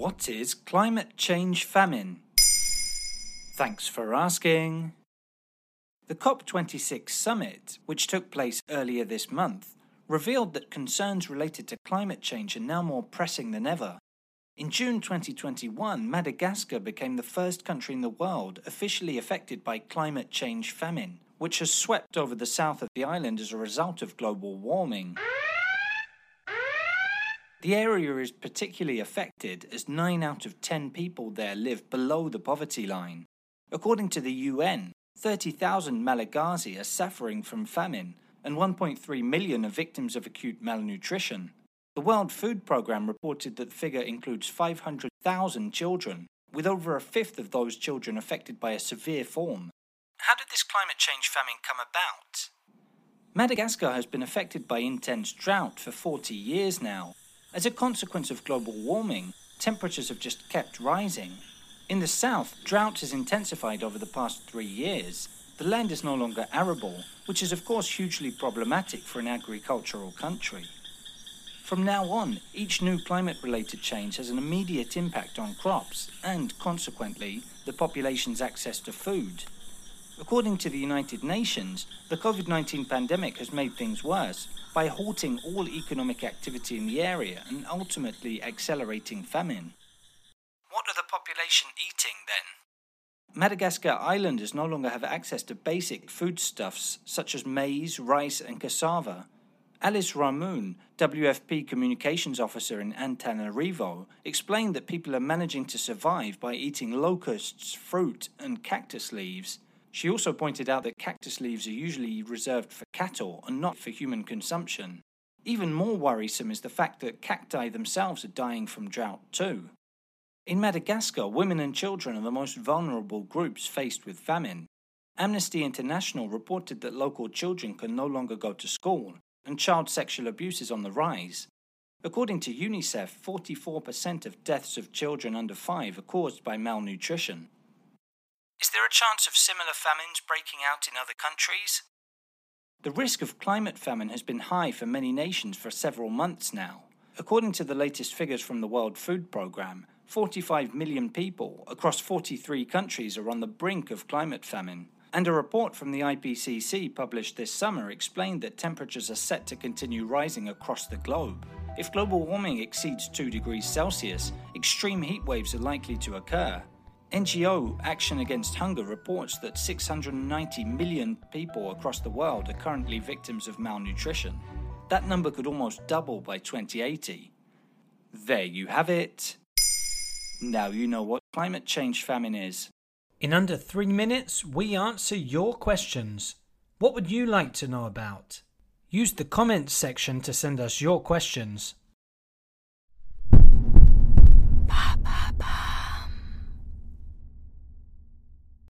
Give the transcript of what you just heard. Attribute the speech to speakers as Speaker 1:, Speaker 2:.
Speaker 1: What is climate change famine? Thanks for asking. The COP26 summit, which took place earlier this month, revealed that concerns related to climate change are now more pressing than ever. In June 2021, Madagascar became the first country in the world officially affected by climate change famine, which has swept over the south of the island as a result of global warming. The area is particularly affected as 9 out of 10 people there live below the poverty line. According to the UN, 30,000 Malagasy are suffering from famine and 1.3 million are victims of acute malnutrition. The World Food Programme reported that the figure includes 500,000 children, with over a fifth of those children affected by a severe form. How did this climate change famine come about? Madagascar has been affected by intense drought for 40 years now, as a consequence of global warming, temperatures have just kept rising. In the south, drought has intensified over the past three years. The land is no longer arable, which is of course hugely problematic for an agricultural country. From now on, each new climate related change has an immediate impact on crops and, consequently, the population's access to food. According to the United Nations, the COVID 19 pandemic has made things worse by halting all economic activity in the area and ultimately accelerating famine. What are the population eating then? Madagascar islanders no longer have access to basic foodstuffs such as maize, rice, and cassava. Alice Rahmoun, WFP communications officer in Antananarivo, explained that people are managing to survive by eating locusts, fruit, and cactus leaves. She also pointed out that cactus leaves are usually reserved for cattle and not for human consumption. Even more worrisome is the fact that cacti themselves are dying from drought too. In Madagascar, women and children are the most vulnerable groups faced with famine. Amnesty International reported that local children can no longer go to school, and child sexual abuse is on the rise. According to UNICEF, 44% of deaths of children under 5 are caused by malnutrition. Is there a chance of similar famines breaking out in other countries? The risk of climate famine has been high for many nations for several months now. According to the latest figures from the World Food Programme, 45 million people across 43 countries are on the brink of climate famine. And a report from the IPCC published this summer explained that temperatures are set to continue rising across the globe. If global warming exceeds 2 degrees Celsius, extreme heat waves are likely to occur, NGO Action Against Hunger reports that 690 million people across the world are currently victims of malnutrition. That number could almost double by 2080. There you have it. Now you know what climate change famine is.
Speaker 2: In under three minutes, we answer your questions. What would you like to know about? Use the comments section to send us your questions.